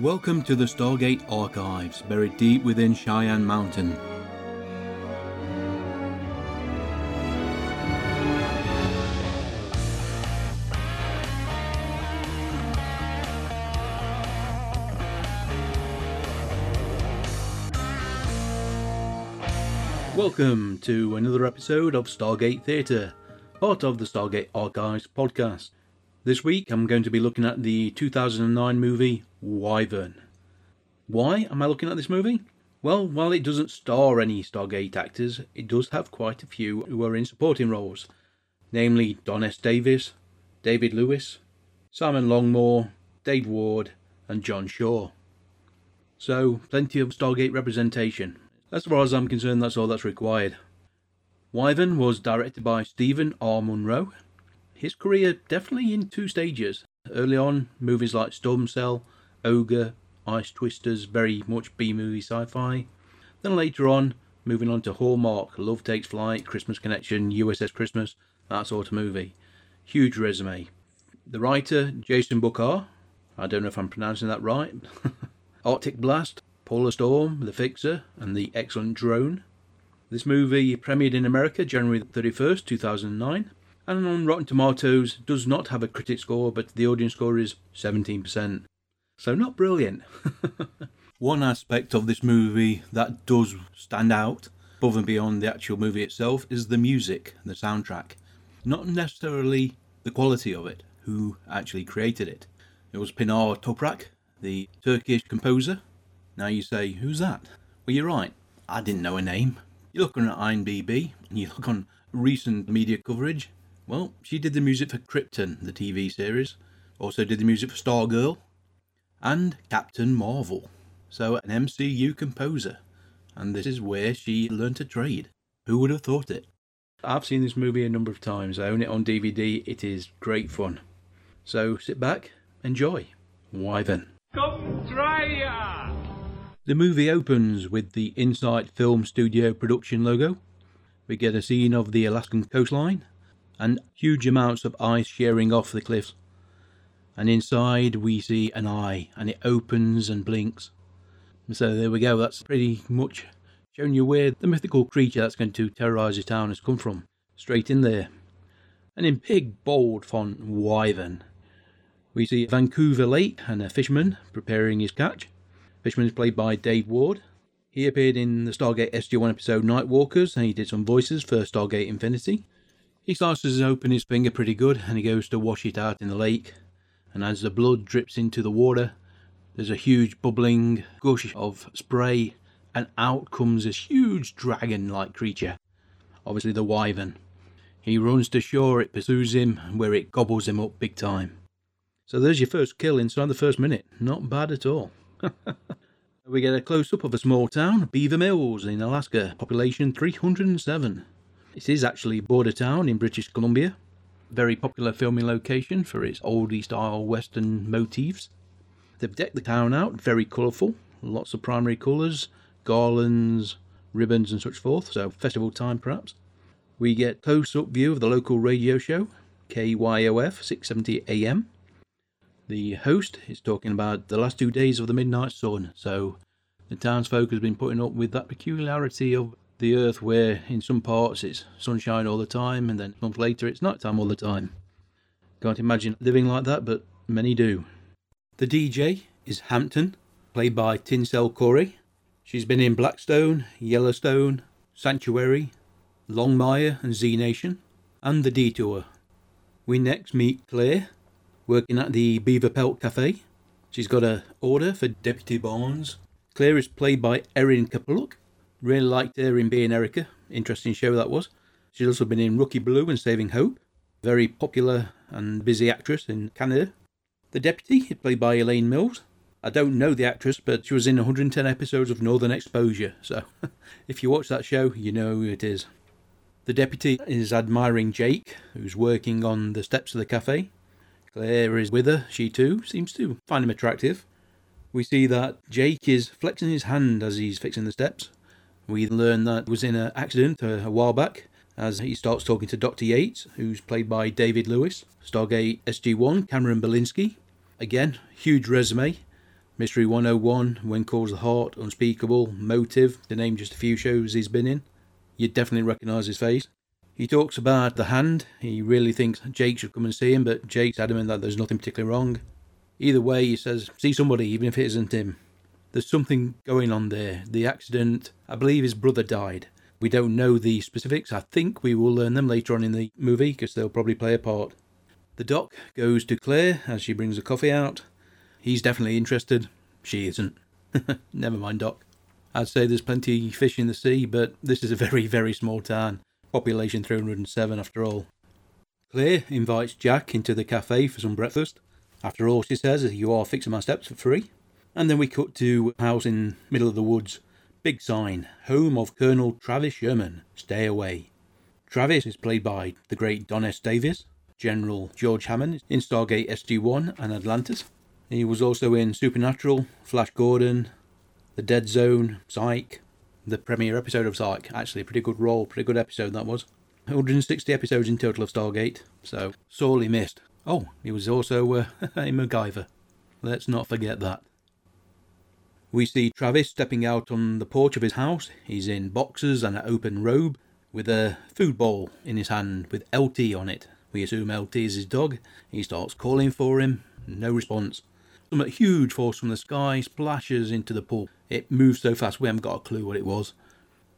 Welcome to the Stargate Archives, buried deep within Cheyenne Mountain. Welcome to another episode of Stargate Theatre, part of the Stargate Archives podcast. This week I'm going to be looking at the 2009 movie Wyvern. Why am I looking at this movie? Well, while it doesn't star any Stargate actors, it does have quite a few who are in supporting roles, namely Don S. Davis, David Lewis, Simon Longmore, Dave Ward, and John Shaw. So, plenty of Stargate representation. As far as I'm concerned, that's all that's required. Wyvern was directed by Steven R. Monroe. His career definitely in two stages. Early on, movies like Storm Cell, Ogre, Ice Twisters, very much B movie sci fi. Then later on, moving on to Hallmark, Love Takes Flight, Christmas Connection, USS Christmas, that sort of movie. Huge resume. The writer, Jason Booker, I don't know if I'm pronouncing that right. Arctic Blast, Polar Storm, The Fixer, and The Excellent Drone. This movie premiered in America January 31st, 2009, and on Rotten Tomatoes does not have a critic score, but the audience score is 17%. So, not brilliant. One aspect of this movie that does stand out above and beyond the actual movie itself is the music, the soundtrack. Not necessarily the quality of it, who actually created it. It was Pinar Toprak, the Turkish composer. Now you say, who's that? Well, you're right, I didn't know her name. You look on IMDb and you look on recent media coverage. Well, she did the music for Krypton, the TV series, also did the music for Stargirl, and Captain Marvel. So, an MCU composer. And this is where she learned to trade. Who would have thought it? I've seen this movie a number of times. I own it on DVD. It is great fun. So, sit back, enjoy. Wyvern. Come try ya! The movie opens with the Insight Film Studio production logo. We get a scene of the Alaskan coastline and huge amounts of ice shearing off the cliffs and inside we see an eye and it opens and blinks. So there we go, that's pretty much showing you where the mythical creature that's going to terrorise the town has come from. Straight in there. And in big bold font, Wyvern. We see Vancouver Lake and a fisherman preparing his catch. Fisherman is played by Dave Ward. He appeared in the Stargate SG1 episode Nightwalkers and he did some voices for Stargate Infinity. He starts to open his finger pretty good and he goes to wash it out in the lake and as the blood drips into the water, there's a huge bubbling gush of spray, and out comes this huge dragon like creature, obviously the wyvern. He runs to shore, it pursues him, where it gobbles him up big time. So there's your first kill inside the first minute. Not bad at all. we get a close up of a small town, Beaver Mills in Alaska, population 307. It is actually a border town in British Columbia very popular filming location for its oldie style western motifs. They've decked the town out, very colourful, lots of primary colours, garlands, ribbons, and such forth, so festival time perhaps. We get close up view of the local radio show, KYOF 670 AM. The host is talking about the last two days of the midnight sun, so the townsfolk has been putting up with that peculiarity of the earth where in some parts it's sunshine all the time and then a month later it's nighttime all the time. Can't imagine living like that, but many do. The DJ is Hampton, played by Tinsel Korey. She's been in Blackstone, Yellowstone, Sanctuary, Longmire and Z Nation, and The Detour. We next meet Claire, working at the Beaver Pelt Cafe. She's got a order for Deputy Barnes. Claire is played by Erin Karpluk, Really liked her in Being Erica. Interesting show that was. She's also been in Rookie Blue and Saving Hope. Very popular and busy actress in Canada. The Deputy, played by Elaine Miles. I don't know the actress, but she was in 110 episodes of Northern Exposure, so if you watch that show, you know who it is. The deputy is admiring Jake, who's working on the steps of the cafe. Claire is with her, she too seems to find him attractive. We see that Jake is flexing his hand as he's fixing the steps, we learn that was in an accident a, a while back as he starts talking to Dr. Yates, who's played by David Lewis. Stargate SG1, Cameron Balinsky. Again, huge resume. Mystery 101, When Calls the Heart, Unspeakable, Motive, to name just a few shows he's been in. You'd definitely recognise his face. He talks about the hand. He really thinks Jake should come and see him, but Jake's adamant that there's nothing particularly wrong. Either way, he says, see somebody, even if it isn't him. There's something going on there. The accident, I believe his brother died. We don't know the specifics. I think we will learn them later on in the movie because they'll probably play a part. The doc goes to Claire as she brings the coffee out. He's definitely interested. She isn't. Never mind, Doc. I'd say there's plenty fish in the sea, but this is a very, very small town. Population 307 after all. Claire invites Jack into the cafe for some breakfast. After all, she says, you are fixing my steps for free. And then we cut to house in middle of the woods. Big sign, home of Colonel Travis Sherman. Stay away. Travis is played by the great Don S. Davis, General George Hammond in Stargate SG-1 and Atlantis. He was also in Supernatural, Flash Gordon, The Dead Zone, Psych, the premiere episode of Psych. Actually, a pretty good role, pretty good episode that was. 160 episodes in total of Stargate, so sorely missed. Oh, he was also uh, a MacGyver. Let's not forget that. We see Travis stepping out on the porch of his house. He's in boxers and an open robe with a food bowl in his hand with LT on it. We assume LT is his dog. He starts calling for him. No response. Something huge falls from the sky, splashes into the pool. It moves so fast we haven't got a clue what it was.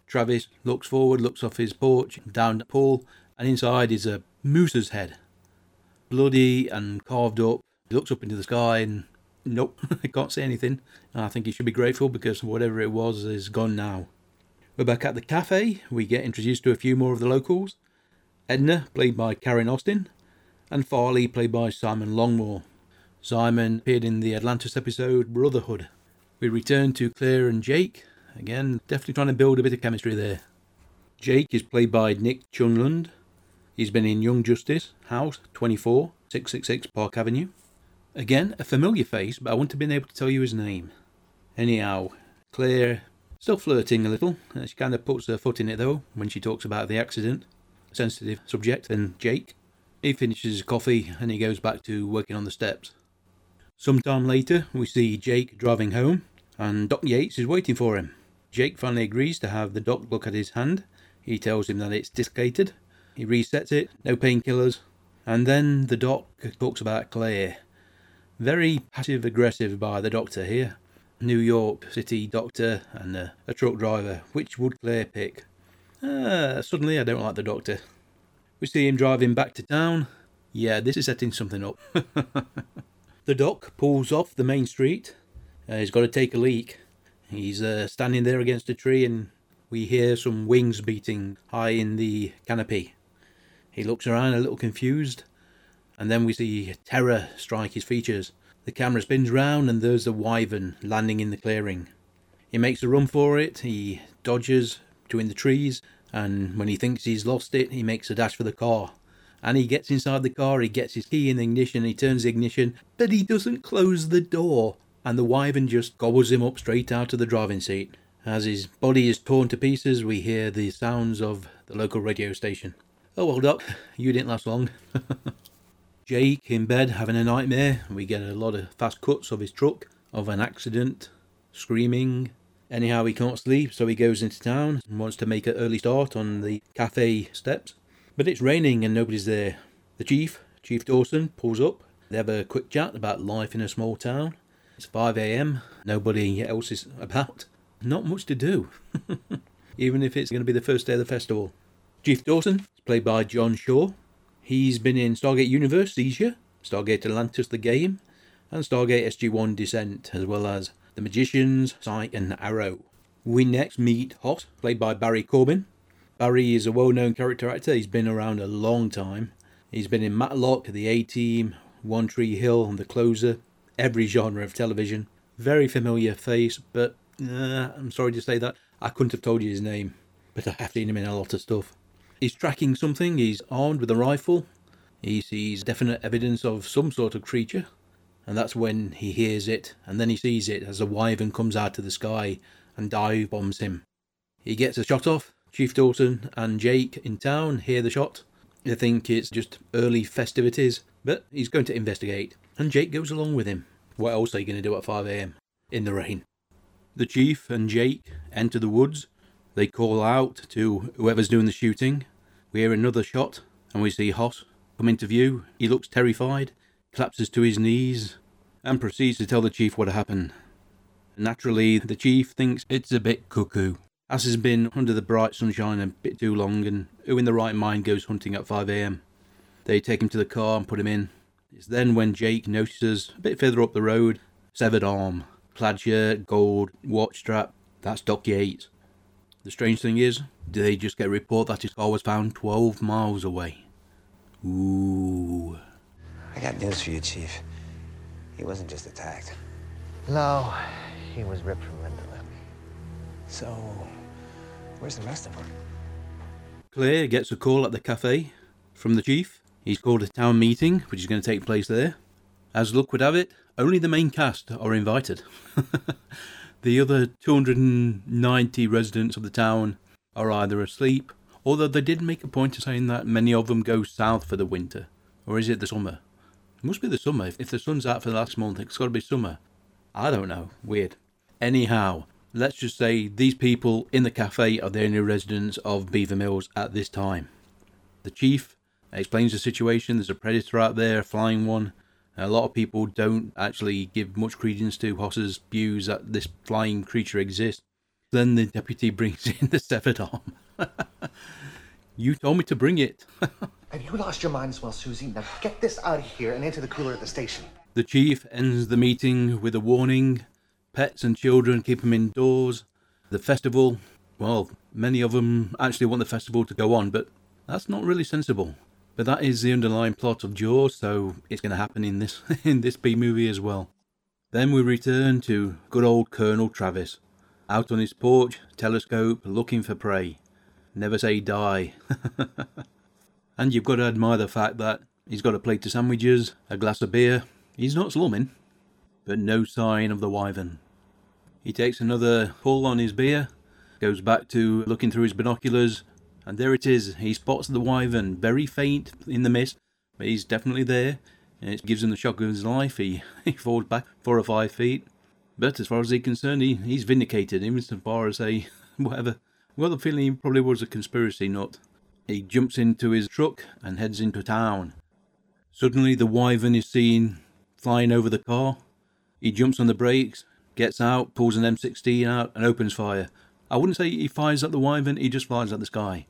Travis looks forward, looks off his porch, down the pool, and inside is a moose's head. Bloody and carved up. He looks up into the sky and nope, I can't say anything. I think he should be grateful because whatever it was is gone now. We're back at the cafe. We get introduced to a few more of the locals. Edna, played by Karen Austin, and Farley, played by Simon Longmore. Simon appeared in the Atlantis episode Brotherhood. We return to Claire and Jake. Again, definitely trying to build a bit of chemistry there. Jake is played by Nick Chinlund. He's been in Young Justice, House 24, 666 Park Avenue. Again, a familiar face, but I wouldn't have been able to tell you his name. Anyhow, Claire still flirting a little. Uh, she kind of puts her foot in it though when she talks about the accident. Sensitive subject. And Jake, he finishes his coffee and he goes back to working on the steps. Sometime later, we see Jake driving home, and Doc Yates is waiting for him. Jake finally agrees to have the doc look at his hand. He tells him that it's dislocated. He resets it, no painkillers, and then the doc talks about Claire. Very passive aggressive by the doctor here. New York City doctor and a, a truck driver. Which would Claire pick? Uh, suddenly, I don't like the doctor. We see him driving back to town. Yeah, this is setting something up. the doc pulls off the main street. Uh, he's got to take a leak. He's uh, standing there against a tree, and we hear some wings beating high in the canopy. He looks around a little confused, and then we see terror strike his features. The camera spins round, and there's the wyvern landing in the clearing. He makes a run for it, he dodges between the trees, and when he thinks he's lost it, he makes a dash for the car. And he gets inside the car, he gets his key in the ignition, he turns the ignition, but he doesn't close the door and the wyvern just gobbles him up straight out of the driving seat. As his body is torn to pieces, we hear the sounds of the local radio station. Oh well, Doc, you didn't last long. Jake in bed having a nightmare. We get a lot of fast cuts of his truck, of an accident, screaming. Anyhow, he can't sleep, so he goes into town and wants to make an early start on the cafe steps. But it's raining and nobody's there. The chief, Chief Dawson, pulls up. They have a quick chat about life in a small town. It's 5 a.m., nobody else is about. Not much to do, even if it's going to be the first day of the festival. Chief Dawson is played by John Shaw. He's been in Stargate Universe, Seizure, Stargate Atlantis the Game, and Stargate SG-1 Descent, as well as The Magicians, Psych, and Arrow. We next meet Hoss, played by Barry Corbin. Barry is a well-known character actor. He's been around a long time. He's been in Matlock, The A-Team, One Tree Hill, and The Closer, every genre of television. Very familiar face, but uh, I'm sorry to say that. I couldn't have told you his name, but I have seen him in a lot of stuff. He's tracking something, he's armed with a rifle. He sees definite evidence of some sort of creature, and that's when he hears it, and then he sees it as a wyvern comes out of the sky and dive bombs him. He gets a shot off. Chief Dawson and Jake in town hear the shot. They think it's just early festivities, but he's going to investigate and Jake goes along with him. What else are you going to do at 5am? in the rain. The chief and Jake enter the woods. They call out to whoever's doing the shooting. We hear another shot, and we see Hoss come into view. He looks terrified, collapses to his knees, and proceeds to tell the chief what happened. Naturally, the chief thinks it's a bit cuckoo. As has been under the bright sunshine a bit too long, and who in the right mind goes hunting at 5am? They take him to the car and put him in. It's then when Jake notices, a bit further up the road, severed arm, plaid shirt, gold watch strap. That's Doc Yates. The strange thing is, did they just get a report that his car was found 12 miles away? Ooh. I got news for you, Chief. He wasn't just attacked. No, he was ripped from limb to limb. So, where's the rest of them? Claire gets a call at the cafe from the chief. He's called a town meeting, which is going to take place there. As luck would have it, only the main cast are invited. the other 290 residents of the town are either asleep, although they did make a point of saying that many of them go south for the winter. Or is it the summer? It must be the summer. If the sun's out for the last month, it's got to be summer. I don't know. Weird. Anyhow, let's just say these people in the cafe are the only residents of Beaver Mills at this time. The chief explains the situation. There's a predator out there, a flying one. A lot of people don't actually give much credence to Hoss's views that this flying creature exists. Then the deputy brings in the severed arm. you told me to bring it. And you lost your mind as well, Susie. Now get this out of here and into the cooler at the station. the chief ends the meeting with a warning pets and children keep them indoors. The festival, well, many of them actually want the festival to go on, but that's not really sensible. But that is the underlying plot of Jaws, so it's going to happen in this in this B movie as well. Then we return to good old Colonel Travis, out on his porch, telescope, looking for prey. Never say die. and you've got to admire the fact that he's got a plate of sandwiches, a glass of beer. He's not slumming, but no sign of the wyvern. He takes another pull on his beer, goes back to looking through his binoculars, and there it is. He spots the wyvern, very faint in the mist, but he's definitely there. And it gives him the shock of his life. He, he falls back four or five feet. But as far as he's concerned, he, he's vindicated, even as far as a whatever. Well, the feeling he probably was a conspiracy nut. He jumps into his truck and heads into town. Suddenly, the wyvern is seen flying over the car. He jumps on the brakes, gets out, pulls an M16 out, and opens fire. I wouldn't say he fires at the wyvern, he just fires at the sky.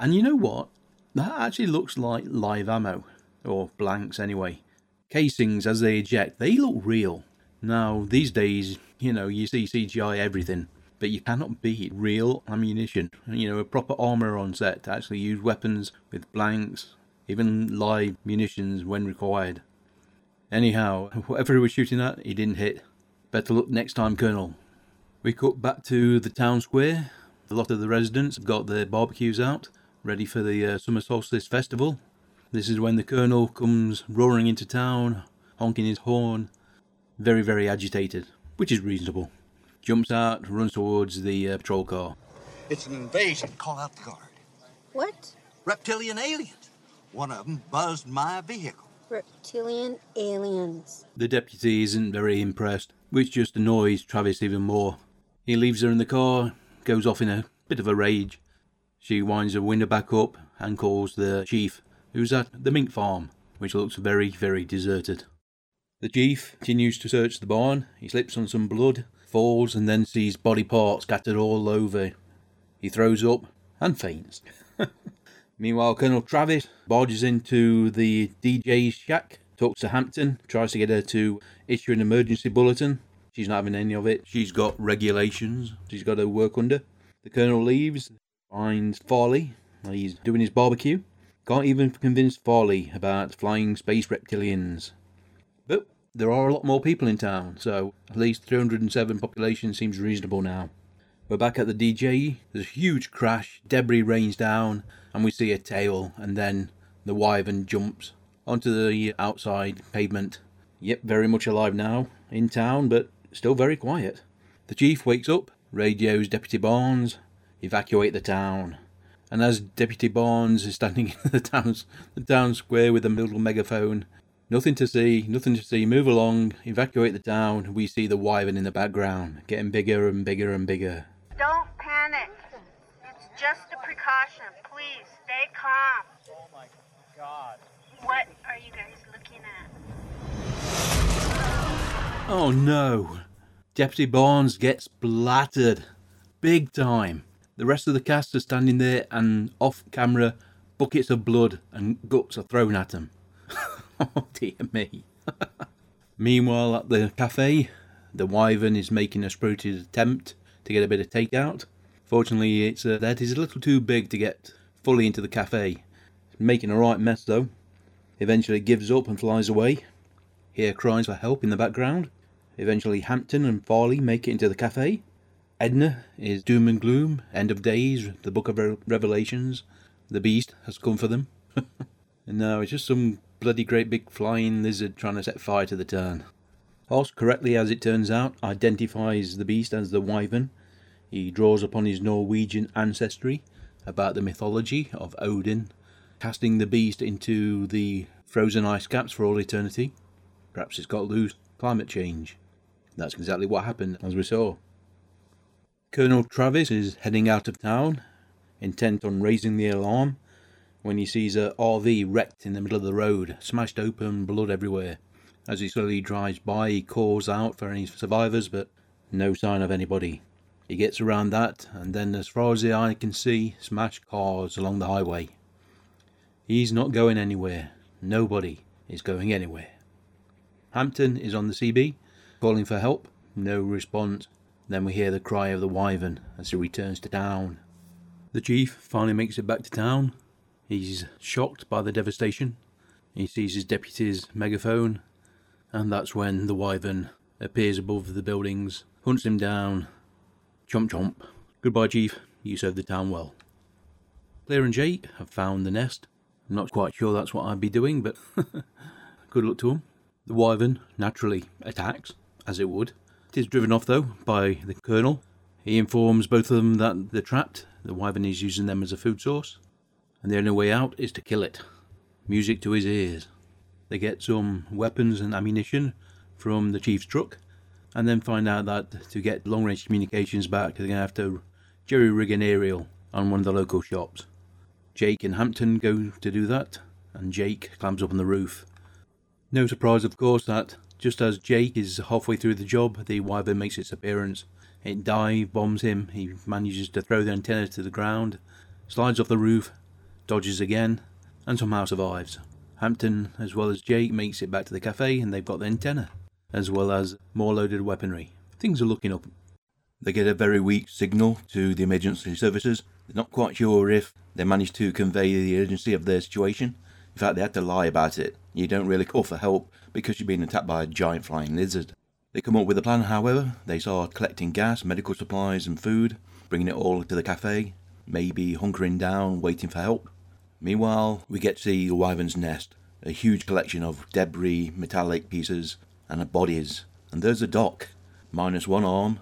And you know what? That actually looks like live ammo, or blanks anyway. Casings as they eject, they look real. Now, these days, you know, you see CGI everything, but you cannot beat real ammunition. You know, a proper armour on set to actually use weapons with blanks, even live munitions when required. Anyhow, whatever he was shooting at, he didn't hit. Better luck next time, Colonel. We cut back to the town square. A lot of the residents have got their barbecues out, ready for the uh, summer solstice festival. This is when the Colonel comes roaring into town, honking his horn, very, very agitated, which is reasonable. Jumps out, runs towards the uh, patrol car. It's an invasion. Call out the guard. What? Reptilian aliens. One of them buzzed my vehicle. Reptilian aliens. The deputy isn't very impressed, which just annoys Travis even more. He leaves her in the car, goes off in a bit of a rage. She winds the window back up and calls the chief, who's at the mink farm, which looks very, very deserted. The chief continues to search the barn. He slips on some blood, falls, and then sees body parts scattered all over. He throws up and faints. Meanwhile, Colonel Travis barges into the DJ's shack, talks to Hampton, tries to get her to issue an emergency bulletin. She's not having any of it. She's got regulations she's got to work under. The Colonel leaves, finds Farley. He's doing his barbecue. Can't even convince Farley about flying space reptilians. But there are a lot more people in town, so at least 307 population seems reasonable now. We're back at the DJ. There's a huge crash, debris rains down, and we see a tail, and then the wyvern jumps onto the outside pavement. Yep, very much alive now, in town, but still very quiet. The chief wakes up, radios Deputy Barnes, evacuate the town. And as Deputy Barnes is standing in the town, the town square with a little megaphone, Nothing to see, nothing to see. Move along, evacuate the town. We see the wyvern in the background, getting bigger and bigger and bigger. Don't panic. It's just a precaution. Please stay calm. Oh my god. What are you guys looking at? Oh no! Deputy Barnes gets splattered. Big time. The rest of the cast are standing there, and off camera, buckets of blood and guts are thrown at them. oh dear me. Meanwhile, at the cafe, the wyvern is making a spirited attempt to get a bit of takeout. Fortunately, its uh, head is a little too big to get fully into the cafe. It's making a right mess though. Eventually gives up and flies away. Hear cries for help in the background. Eventually, Hampton and Farley make it into the cafe. Edna is doom and gloom, end of days, the book of Re- Revelations. The beast has come for them. and now it's just some bloody great big flying lizard trying to set fire to the town. Hoss, correctly as it turns out, identifies the beast as the wyvern. He draws upon his Norwegian ancestry about the mythology of Odin, casting the beast into the frozen ice caps for all eternity. Perhaps it's got loose climate change. That's exactly what happened, as we saw. Colonel Travis is heading out of town, intent on raising the alarm, when he sees a RV wrecked in the middle of the road, smashed open, blood everywhere. As he slowly drives by, he calls out for any survivors, but no sign of anybody. He gets around that, and then, as far as the eye can see, smashed cars along the highway. He's not going anywhere. Nobody is going anywhere. Hampton is on the CB, calling for help. No response. Then we hear the cry of the wyvern as he returns to town. The chief finally makes it back to town. He's shocked by the devastation. He sees his deputy's megaphone, and that's when the wyvern appears above the buildings, hunts him down. Chomp chomp. Goodbye, chief. You served the town well. Claire and Jake have found the nest. I'm not quite sure that's what I'd be doing, but good luck to them. The wyvern naturally attacks, as it would. It is driven off, though, by the colonel. He informs both of them that they're trapped. The wyvern is using them as a food source, and the only way out is to kill it. Music to his ears. They get some weapons and ammunition from the chief's truck, and then find out that to get long range communications back, they're going to have to jerry rig an aerial on one of the local shops. Jake and Hampton go to do that, and Jake climbs up on the roof. No surprise, of course, that just as Jake is halfway through the job, the wyvern makes its appearance. It dive bombs him. He manages to throw the antenna to the ground, slides off the roof, dodges again, and somehow survives. Hampton, as well as Jake, makes it back to the cafe, and they've got the antenna, as well as more loaded weaponry. Things are looking up. They get a very weak signal to the emergency services. They're not quite sure if they managed to convey the urgency of their situation. In fact, they had to lie about it. You don't really call for help because you've been attacked by a giant flying lizard. They come up with a plan, however. They start collecting gas, medical supplies, and food, bringing it all to the cafe, maybe hunkering down, waiting for help. Meanwhile, we get to see the wyvern's nest, a huge collection of debris, metallic pieces, and bodies. And there's a doc, minus one arm,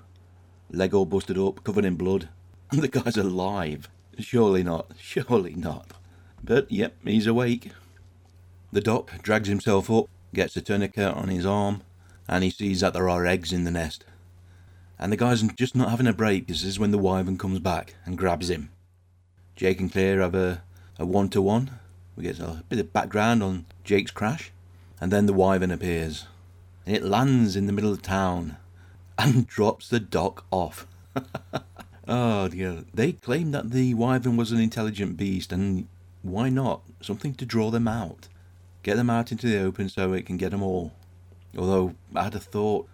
leg all busted up, covered in blood. And the guy's alive. Surely not, surely not. But yep, he's awake. The doc drags himself up, gets a tourniquet on his arm, and he sees that there are eggs in the nest. And the guy's just not having a break. This is when the wyvern comes back and grabs him. Jake and Claire have a, a one-to-one. We get a bit of background on Jake's crash. And then the wyvern appears. And it lands in the middle of town and drops the doc off. oh dear. They claim that the wyvern was an intelligent beast, and why not? Something to draw them out. Get them out into the open so it can get them all. Although I'd have thought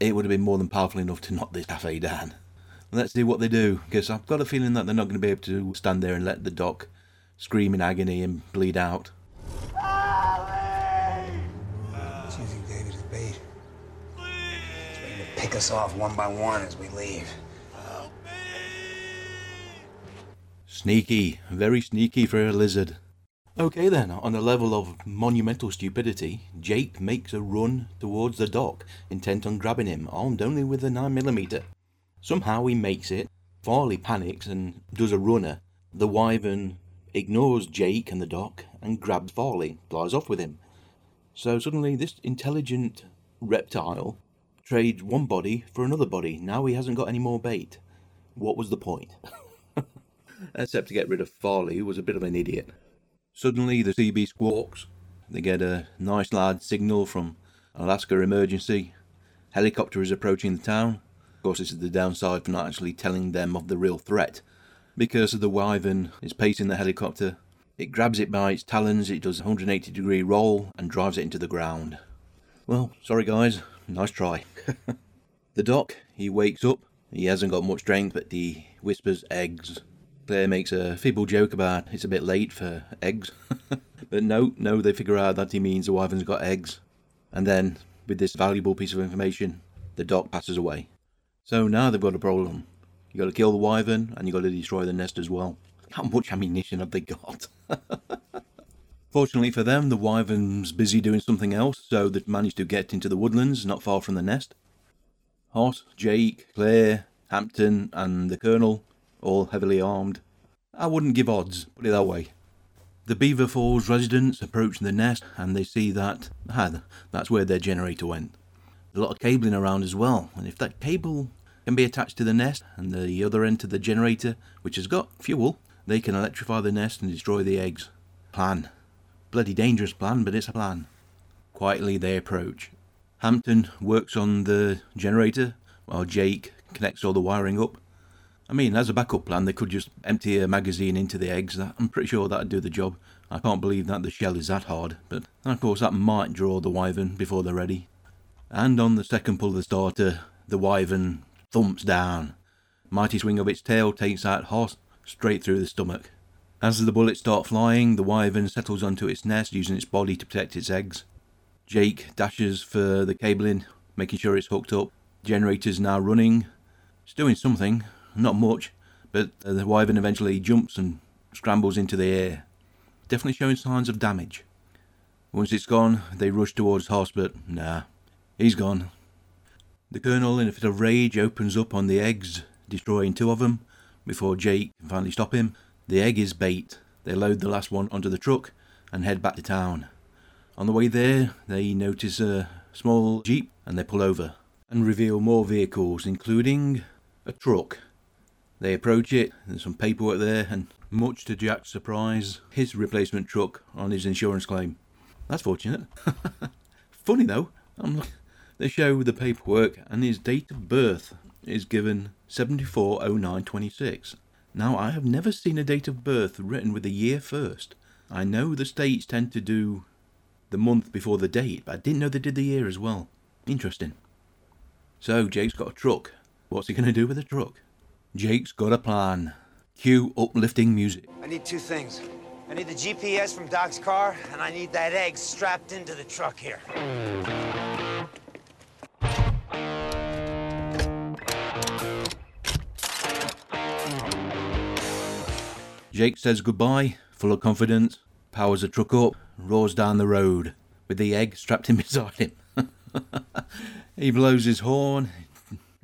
it would have been more than powerful enough to knock this cafe down. Let's see what they do, because I've got a feeling that they're not going to be able to stand there and let the doc scream in agony and bleed out. Bait. To pick us off one by one as we leave. Sneaky, very sneaky for a lizard. Okay then, on the level of monumental stupidity, Jake makes a run towards the dock, intent on grabbing him, armed only with a 9mm. Somehow he makes it, Farley panics and does a runner. The wyvern ignores Jake and the dock and grabs Farley, flies off with him. So suddenly, this intelligent reptile trades one body for another body. Now he hasn't got any more bait. What was the point? Except to get rid of Farley, who was a bit of an idiot. Suddenly, the sea CB squawks. They get a nice loud signal from Alaska Emergency. Helicopter is approaching the town. Of course, this is the downside for not actually telling them of the real threat. Because of the wyvern is pacing the helicopter, it grabs it by its talons, it does a 180 degree roll, and drives it into the ground. Well, sorry guys, nice try. the doc, he wakes up. He hasn't got much strength, but he whispers eggs. Claire makes a feeble joke about it's a bit late for eggs. but no, no, they figure out that he means the wyvern's got eggs. And then, with this valuable piece of information, the doc passes away. So now they've got a problem. You've got to kill the wyvern, and you've got to destroy the nest as well. How much ammunition have they got? Fortunately for them, the wyvern's busy doing something else, so they've managed to get into the woodlands not far from the nest. Hoss, Jake, Claire, Hampton, and the Colonel, all heavily armed. I wouldn't give odds, put it that way. The Beaver Falls residents approach the nest and they see that, ah, that's where their generator went. a lot of cabling around as well, and if that cable can be attached to the nest and the other end to the generator, which has got fuel, they can electrify the nest and destroy the eggs. Plan. Bloody dangerous plan, but it's a plan. Quietly they approach. Hampton works on the generator while Jake connects all the wiring up. I mean, as a backup plan, they could just empty a magazine into the eggs. I'm pretty sure that'd do the job. I can't believe that the shell is that hard, but of course that might draw the wyvern before they're ready. And on the second pull of the starter, the wyvern thumps down. Mighty swing of its tail takes out Hoss straight through the stomach. As the bullets start flying, the wyvern settles onto its nest using its body to protect its eggs. Jake dashes for the cabling, making sure it's hooked up. Generator's now running. It's doing something, not much, but the wyvern eventually jumps and scrambles into the air. Definitely showing signs of damage. Once it's gone, they rush towards Hoss, but nah, he's gone. The colonel, in a fit of rage, opens up on the eggs, destroying two of them, before Jake can finally stop him. The egg is bait. They load the last one onto the truck and head back to town. On the way there, they notice a small jeep and they pull over and reveal more vehicles, including a truck. They approach it, there's some paperwork there, and much to Jack's surprise, his replacement truck on his insurance claim. That's fortunate. Funny though, I'm, they show the paperwork and his date of birth is given 740926. Now, I have never seen a date of birth written with the year first. I know the states tend to do the month before the date, but I didn't know they did the year as well. Interesting. So, Jake's got a truck. What's he going to do with a truck? Jake's got a plan. Cue uplifting music. I need two things. I need the GPS from Doc's car, and I need that egg strapped into the truck here. Jake says goodbye, full of confidence, powers the truck up, roars down the road, with the egg strapped in beside him. he blows his horn,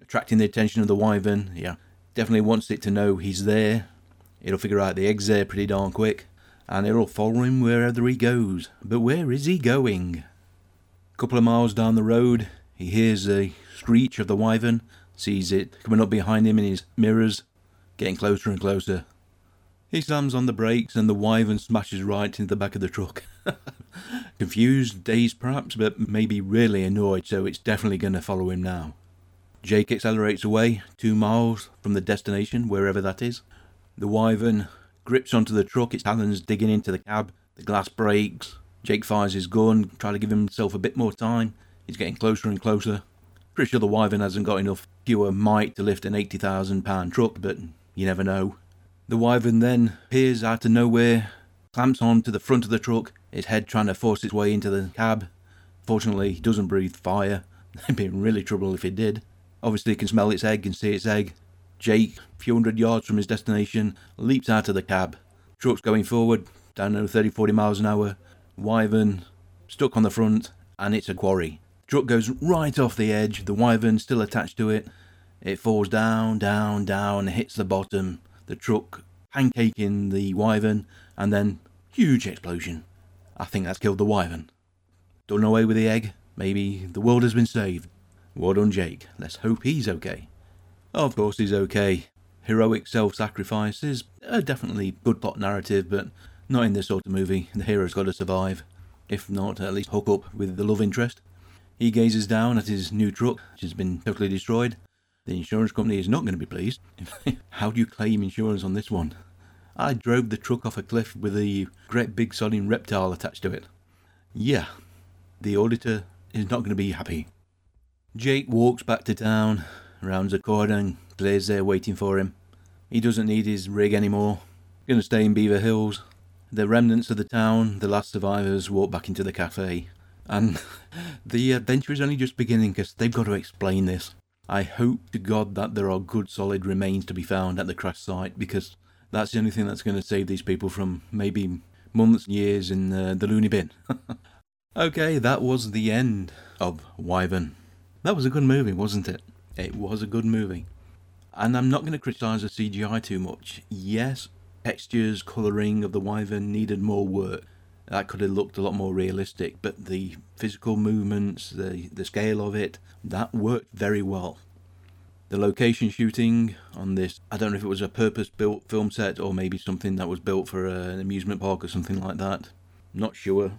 attracting the attention of the wyvern. Yeah, definitely wants it to know he's there. It'll figure out the egg's there pretty darn quick, and it'll follow him wherever he goes. But where is he going? A couple of miles down the road, he hears the screech of the wyvern, sees it coming up behind him in his mirrors, getting closer and closer. He slams on the brakes and the wyvern smashes right into the back of the truck. Confused, dazed perhaps, but maybe really annoyed, so it's definitely going to follow him now. Jake accelerates away, two miles from the destination, wherever that is. The wyvern grips onto the truck, its talons digging into the cab. The glass breaks. Jake fires his gun, trying to give himself a bit more time. He's getting closer and closer. Pretty sure the wyvern hasn't got enough pure might to lift an £80,000 truck, but you never know. The wyvern then peers out of nowhere, clamps on to the front of the truck, its head trying to force its way into the cab. Fortunately, it doesn't breathe fire. It'd be in really trouble if it did. Obviously, it can smell its egg and see its egg. Jake, a few hundred yards from his destination, leaps out of the cab. Truck's going forward, down to 30 40 miles an hour. Wyvern stuck on the front, and it's a quarry. Truck goes right off the edge, the wyvern still attached to it. It falls down, down, down, hits the bottom, the truck pancaking the wyvern, and then huge explosion. I think that's killed the wyvern. done away with the egg. Maybe the world has been saved. Well done, Jake. Let's hope he's okay. Of course, he's okay. Heroic self sacrifice is a definitely good plot narrative, but not in this sort of movie. The hero's got to survive. If not, at least hook up with the love interest. He gazes down at his new truck, which has been totally destroyed. The insurance company is not going to be pleased. How do you claim insurance on this one? I drove the truck off a cliff with a great big sodding reptile attached to it. Yeah, the auditor is not going to be happy. Jake walks back to town, rounds a corner, and Claire's there waiting for him. He doesn't need his rig anymore. Gonna stay in Beaver Hills. The remnants of the town, the last survivors, walk back into the cafe. And the adventure is only just beginning because they've got to explain this. I hope to God that there are good solid remains to be found at the crash site because that's the only thing that's going to save these people from maybe months, years in uh, the loony bin. okay, that was the end of Wyvern. That was a good movie, wasn't it? It was a good movie. And I'm not going to criticise the CGI too much. Yes, textures, colouring of the Wyvern needed more work. That could have looked a lot more realistic, but the physical movements, the, the scale of it, that worked very well. The location shooting on this, I don't know if it was a purpose built film set or maybe something that was built for uh, an amusement park or something like that. Not sure.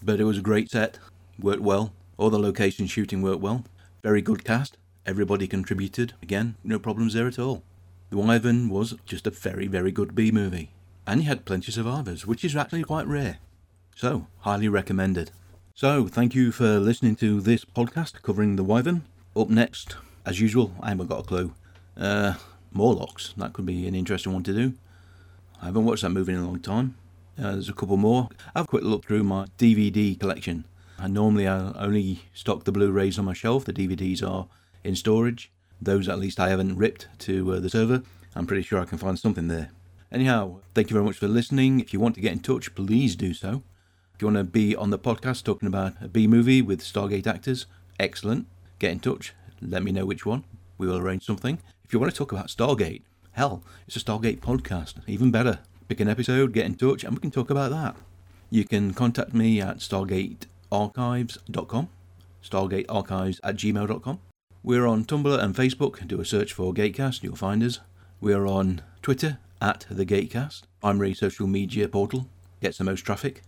But it was a great set, worked well. All the location shooting worked well. Very good cast. Everybody contributed. Again, no problems there at all. The Wyvern was just a very, very good B movie. And you had plenty of survivors, which is actually quite rare. So, highly recommended. So, thank you for listening to this podcast covering the Wyvern. Up next, as usual, I haven't got a clue. Uh, Morlocks. That could be an interesting one to do. I haven't watched that movie in a long time. Uh, there's a couple more. I've quick look through my DVD collection. And normally I only stock the Blu-rays on my shelf. The DVDs are in storage. Those at least I haven't ripped to uh, the server. I'm pretty sure I can find something there. Anyhow, thank you very much for listening. If you want to get in touch, please do so. If you want to be on the podcast talking about a B movie with Stargate actors, excellent. Get in touch. Let me know which one. We will arrange something. If you want to talk about Stargate, hell, it's a Stargate podcast. Even better. Pick an episode, get in touch, and we can talk about that. You can contact me at stargatearchives.com, stargatearchives at gmail.com. We're on Tumblr and Facebook. Do a search for Gatecast, you'll find us. We're on Twitter at the Gatecast, primary social media portal. Gets the most traffic.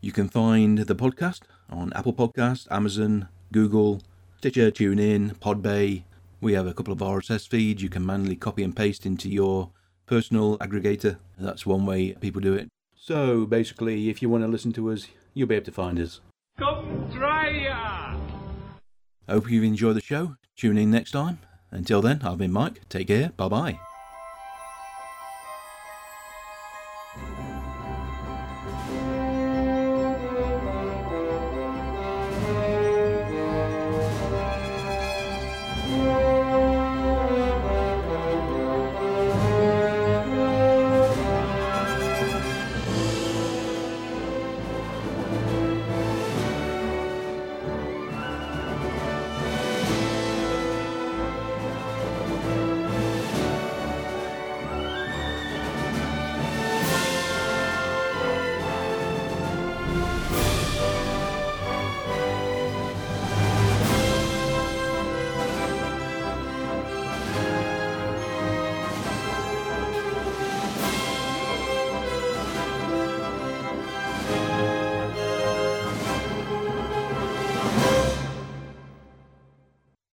You can find the podcast on Apple Podcast, Amazon, Google, Stitcher, TuneIn, Podbay. We have a couple of RSS feeds you can manually copy and paste into your personal aggregator. That's one way people do it. So basically, if you want to listen to us, you'll be able to find us. Come try ya! Hope you've enjoyed the show. Tune in next time. Until then, I've been Mike. Take care. Bye bye.